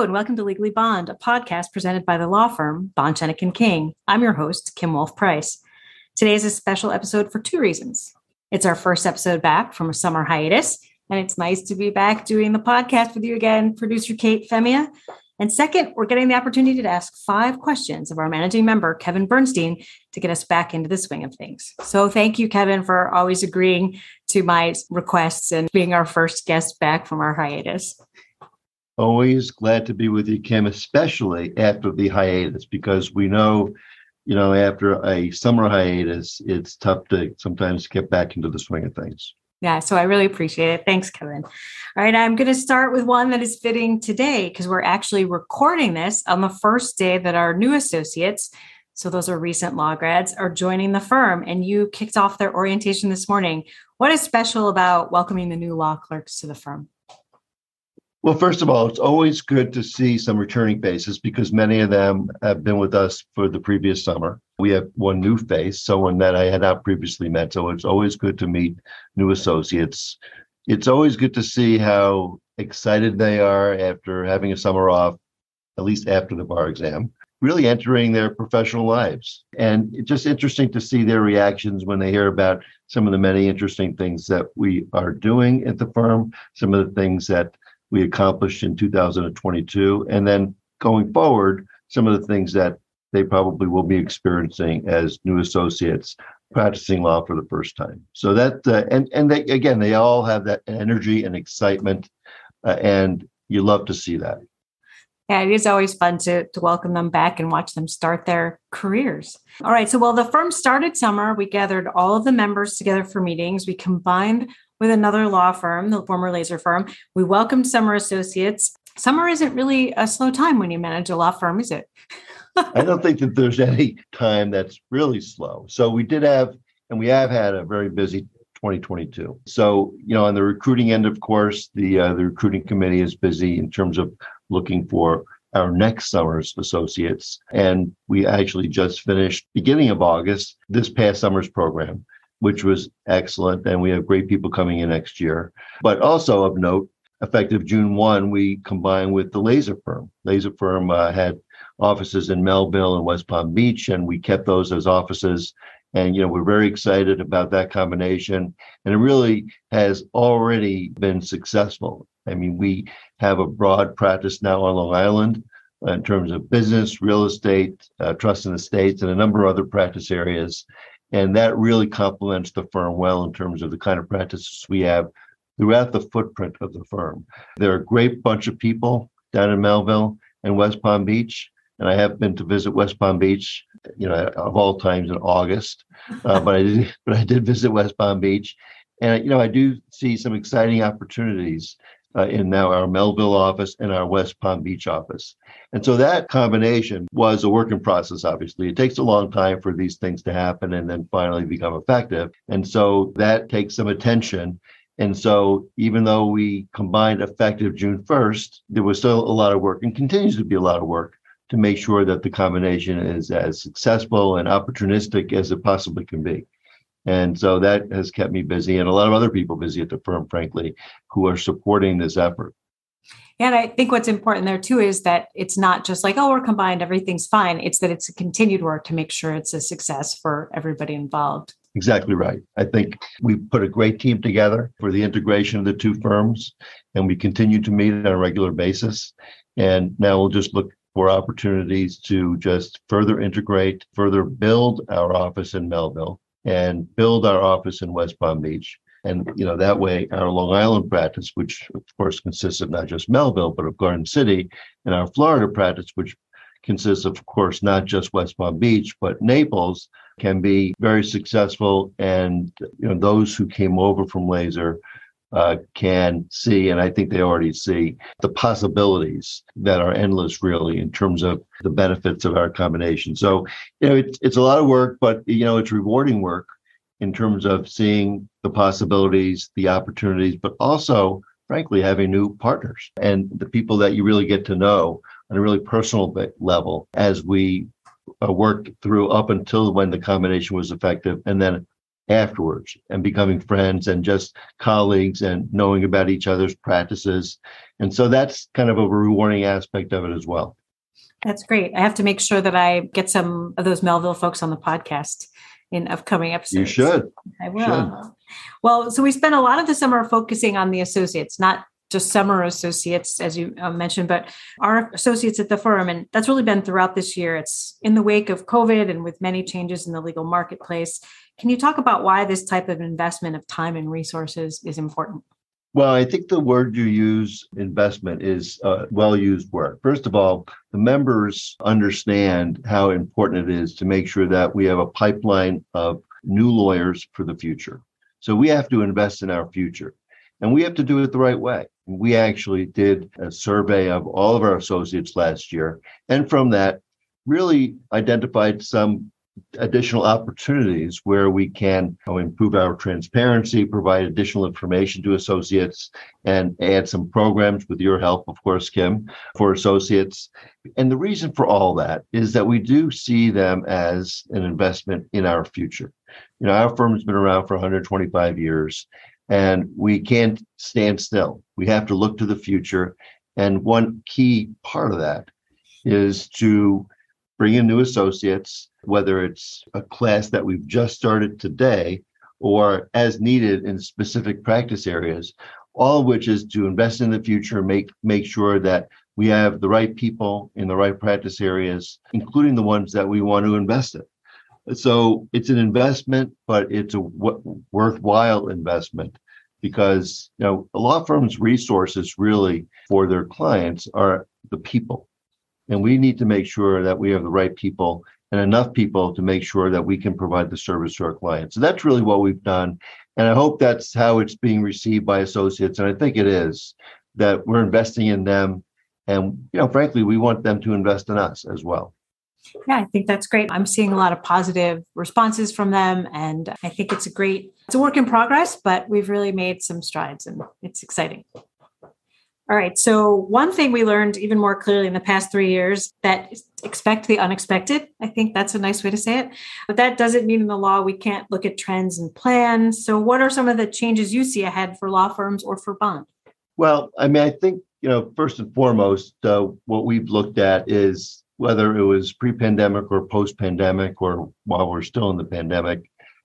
And welcome to Legally Bond, a podcast presented by the law firm Bond Schoeneck King. I'm your host, Kim Wolf Price. Today is a special episode for two reasons. It's our first episode back from a summer hiatus, and it's nice to be back doing the podcast with you again, producer Kate Femia. And second, we're getting the opportunity to ask five questions of our managing member, Kevin Bernstein, to get us back into the swing of things. So thank you, Kevin, for always agreeing to my requests and being our first guest back from our hiatus. Always glad to be with you, Kim, especially after the hiatus, because we know, you know, after a summer hiatus, it's tough to sometimes get back into the swing of things. Yeah, so I really appreciate it. Thanks, Kevin. All right, I'm going to start with one that is fitting today because we're actually recording this on the first day that our new associates, so those are recent law grads, are joining the firm. And you kicked off their orientation this morning. What is special about welcoming the new law clerks to the firm? Well, first of all, it's always good to see some returning faces because many of them have been with us for the previous summer. We have one new face, someone that I had not previously met. So it's always good to meet new associates. It's always good to see how excited they are after having a summer off, at least after the bar exam, really entering their professional lives. And it's just interesting to see their reactions when they hear about some of the many interesting things that we are doing at the firm, some of the things that we accomplished in 2022. And then going forward, some of the things that they probably will be experiencing as new associates practicing law for the first time. So that uh, and and they again they all have that energy and excitement, uh, and you love to see that. Yeah, it is always fun to, to welcome them back and watch them start their careers. All right. So, while the firm started summer, we gathered all of the members together for meetings. We combined with another law firm, the former Lazer firm. We welcomed summer associates. Summer isn't really a slow time when you manage a law firm, is it? I don't think that there's any time that's really slow. So we did have, and we have had a very busy 2022. So you know, on the recruiting end, of course, the uh, the recruiting committee is busy in terms of looking for our next summer's associates, and we actually just finished beginning of August this past summer's program which was excellent. And we have great people coming in next year. But also of note, effective June 1, we combined with the Lazer Firm. Lazer Firm uh, had offices in Melville and West Palm Beach, and we kept those as offices. And, you know, we're very excited about that combination. And it really has already been successful. I mean, we have a broad practice now on Long Island in terms of business, real estate, uh, trust and estates, and a number of other practice areas. And that really complements the firm well in terms of the kind of practices we have throughout the footprint of the firm. There are a great bunch of people down in Melville and West Palm Beach. And I have been to visit West Palm Beach, you know, of all times in August. Uh, but I did, but I did visit West Palm Beach, and you know, I do see some exciting opportunities uh, in now our Melville office and our West Palm Beach office. And so that combination was a work in process, obviously. It takes a long time for these things to happen and then finally become effective. And so that takes some attention. And so even though we combined effective June 1st, there was still a lot of work and continues to be a lot of work to make sure that the combination is as successful and opportunistic as it possibly can be. And so that has kept me busy and a lot of other people busy at the firm, frankly, who are supporting this effort. And I think what's important there too is that it's not just like, oh, we're combined, everything's fine. It's that it's a continued work to make sure it's a success for everybody involved. Exactly right. I think we put a great team together for the integration of the two firms, and we continue to meet on a regular basis. And now we'll just look for opportunities to just further integrate, further build our office in Melville and build our office in West Palm Beach. And you know that way, our Long Island practice, which of course consists of not just Melville but of Garden City, and our Florida practice, which consists of, of course not just West Palm Beach but Naples, can be very successful. And you know those who came over from Lazer uh, can see, and I think they already see, the possibilities that are endless, really, in terms of the benefits of our combination. So, you know, it's, it's a lot of work, but, you know, it's rewarding work in terms of seeing the possibilities, the opportunities, but also, frankly, having new partners and the people that you really get to know on a really personal level as we uh, work through up until when the combination was effective and then afterwards and becoming friends and just colleagues and knowing about each other's practices. And so that's kind of a rewarding aspect of it as well. That's great. I have to make sure that I get some of those Melville folks on the podcast in upcoming episodes. You should. I will. Should. Well, so we spent a lot of the summer focusing on the associates, not just summer associates, as you uh, mentioned, but our associates at the firm. And that's really been throughout this year. It's in the wake of COVID and with many changes in the legal marketplace. Can you talk about why this type of investment of time and resources is important? Well, I think the word you use, investment, is a well used word. First of all, the members understand how important it is to make sure that we have a pipeline of new lawyers for the future. So we have to invest in our future and we have to do it the right way. We actually did a survey of all of our associates last year. And from that, really identified some additional opportunities where we can improve our transparency, provide additional information to associates, and add some programs with your help, of course, Kim, for associates. And the reason for all that is that we do see them as an investment in our future. You know, our firm's been around for 125 years, and we can't stand still. We have to look to the future. And one key part of that is to bring in new associates, whether it's a class that we've just started today or as needed in specific practice areas, all of which is to invest in the future, make make sure that we have the right people in the right practice areas, including the ones that we want to invest in. So it's an investment, but it's a w- worthwhile investment because you know a law firm's resources really for their clients are the people, and we need to make sure that we have the right people and enough people to make sure that we can provide the service to our clients. So that's really what we've done, and I hope that's how it's being received by associates, and I think it is that we're investing in them, and you know, frankly, we want them to invest in us as well. Yeah, I think that's great. I'm seeing a lot of positive responses from them. And I think it's a great, it's a work in progress, but we've really made some strides and it's exciting. All right. So, one thing we learned even more clearly in the past three years that expect the unexpected. I think that's a nice way to say it. But that doesn't mean in the law we can't look at trends and plans. So, what are some of the changes you see ahead for law firms or for bond? Well, I mean, I think, you know, first and foremost, uh, what we've looked at is whether it was pre-pandemic or post-pandemic or while we're still in the pandemic,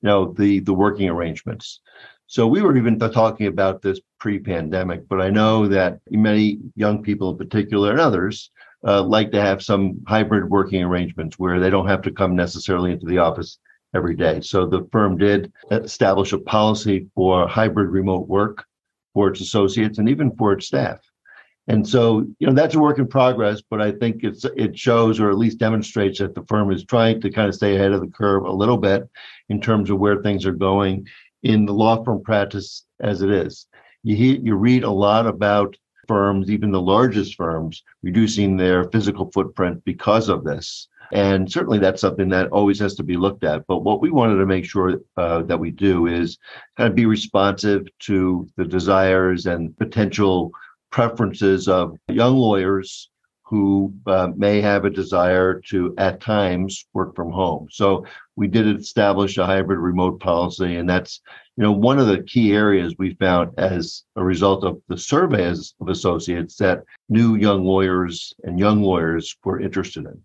you know, the the working arrangements. So we were even talking about this pre-pandemic, but I know that many young people in particular and others uh, like to have some hybrid working arrangements where they don't have to come necessarily into the office every day. So the firm did establish a policy for hybrid remote work for its associates and even for its staff. And so, you know, that's a work in progress, but I think it's it shows or at least demonstrates that the firm is trying to kind of stay ahead of the curve a little bit in terms of where things are going in the law firm practice as it is. You hear, you read a lot about firms, even the largest firms, reducing their physical footprint because of this. And certainly that's something that always has to be looked at. But what we wanted to make sure uh, that we do is kind of be responsive to the desires and potential preferences of young lawyers who uh, may have a desire to at times work from home. So we did establish a hybrid remote policy, and that's you know one of the key areas we found as a result of the surveys of associates that new young lawyers and young lawyers were interested in.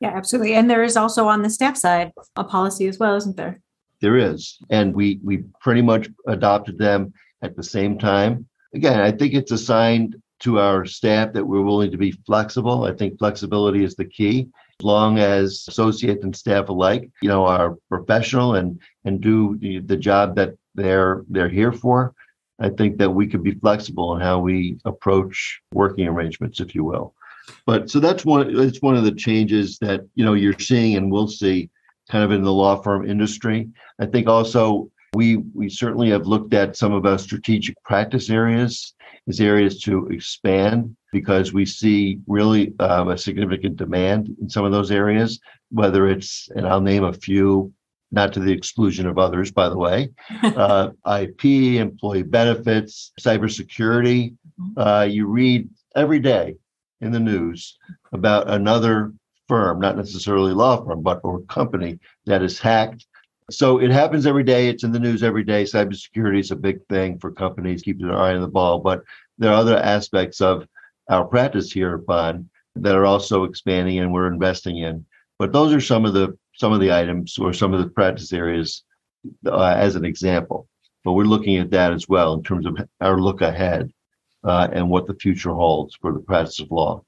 Yeah, absolutely. And there is also on the staff side a policy as well, isn't there? There is, and we we pretty much adopted them at the same time again, I think it's a sign to our staff that we're willing to be flexible. I think flexibility is the key. As long as associates and staff alike, you know, are professional and and do the, the job that they're they're here for, I think that we could be flexible in how we approach working arrangements, if you will. But so that's one it's one of the changes that you know you're seeing and we will see kind of in the law firm industry. I think also we we certainly have looked at some of our strategic practice areas as areas to expand because we see really um, a significant demand in some of those areas. Whether it's and I'll name a few, not to the exclusion of others, by the way, uh, IP, employee benefits, cybersecurity. Mm-hmm. Uh, you read every day in the news about another firm, not necessarily law firm, but or company that is hacked So it happens every day. It's in the news every day. Cybersecurity is a big thing for companies keeping their eye on the ball. But there are other aspects of our practice here at Bond that are also expanding and we're investing in. But those are some of the some of the items or some of the practice areas uh, as an example. But we're looking at that as well in terms of our look ahead uh, and what the future holds for the practice of law.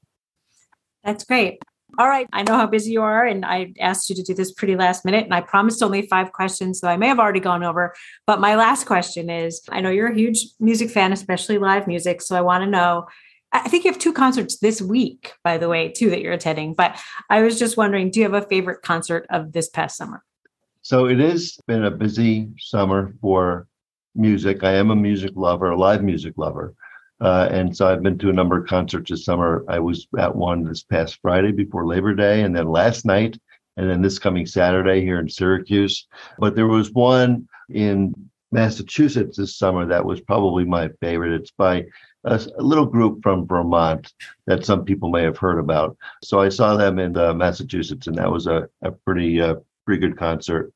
That's great. All right. I know how busy you are, and I asked you to do this pretty last minute, and I promised only five questions, so I may have already gone over. But my last question is I know you're a huge music fan, especially live music. So I want to know I think you have two concerts this week, by the way, too, that you're attending. But I was just wondering do you have a favorite concert of this past summer? So it has been a busy summer for music. I am a music lover, a live music lover. Uh, and so I've been to a number of concerts this summer. I was at one this past Friday before Labor Day, and then last night, and then this coming Saturday here in Syracuse. But there was one in Massachusetts this summer that was probably my favorite. It's by a, a little group from Vermont that some people may have heard about. So I saw them in uh, Massachusetts, and that was a, a pretty uh, pretty good concert.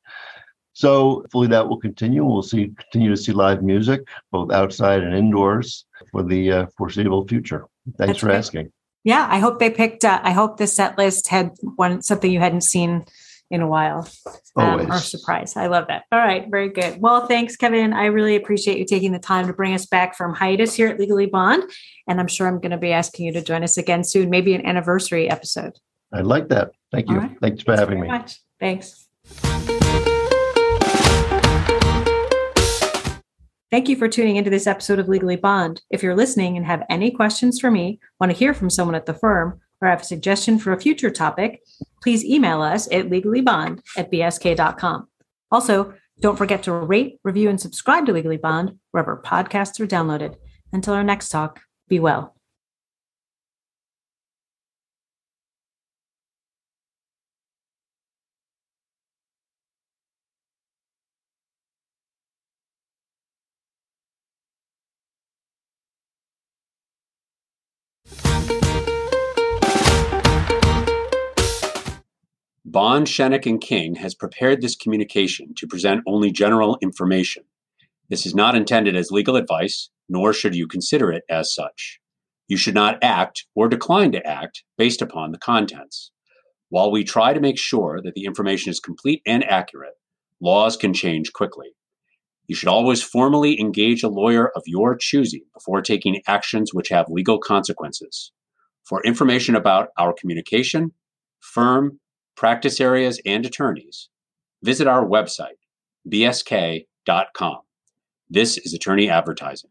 So hopefully that will continue. We'll see continue to see live music both outside and indoors for the uh, foreseeable future. Thanks That's for great. asking. Yeah, I hope they picked. Uh, I hope the set list had one something you hadn't seen in a while. Um, or surprise. I love that. All right, very good. Well, thanks, Kevin. I really appreciate you taking the time to bring us back from hiatus here at Legally Bond, and I'm sure I'm going to be asking you to join us again soon, maybe an anniversary episode. I like that. Thank you. Right. Thanks for Thanks having me. Much. Thanks. Thank you for tuning into this episode of Legally Bond. If you're listening and have any questions for me, want to hear from someone at the firm, or have a suggestion for a future topic, please email us at legallybond at bsk.com. Also, don't forget to rate, review, and subscribe to Legally Bond wherever podcasts are downloaded. Until our next talk, be well. Bond, Schoeneck, and King has prepared this communication to present only general information. This is not intended as legal advice, nor should you consider it as such. You should not act or decline to act based upon the contents. While we try to make sure that the information is complete and accurate, laws can change quickly. You should always formally engage a lawyer of your choosing before taking actions which have legal consequences. For information about our communication, firm, practice areas, and attorneys, visit our website, bsk.com. This is attorney advertising.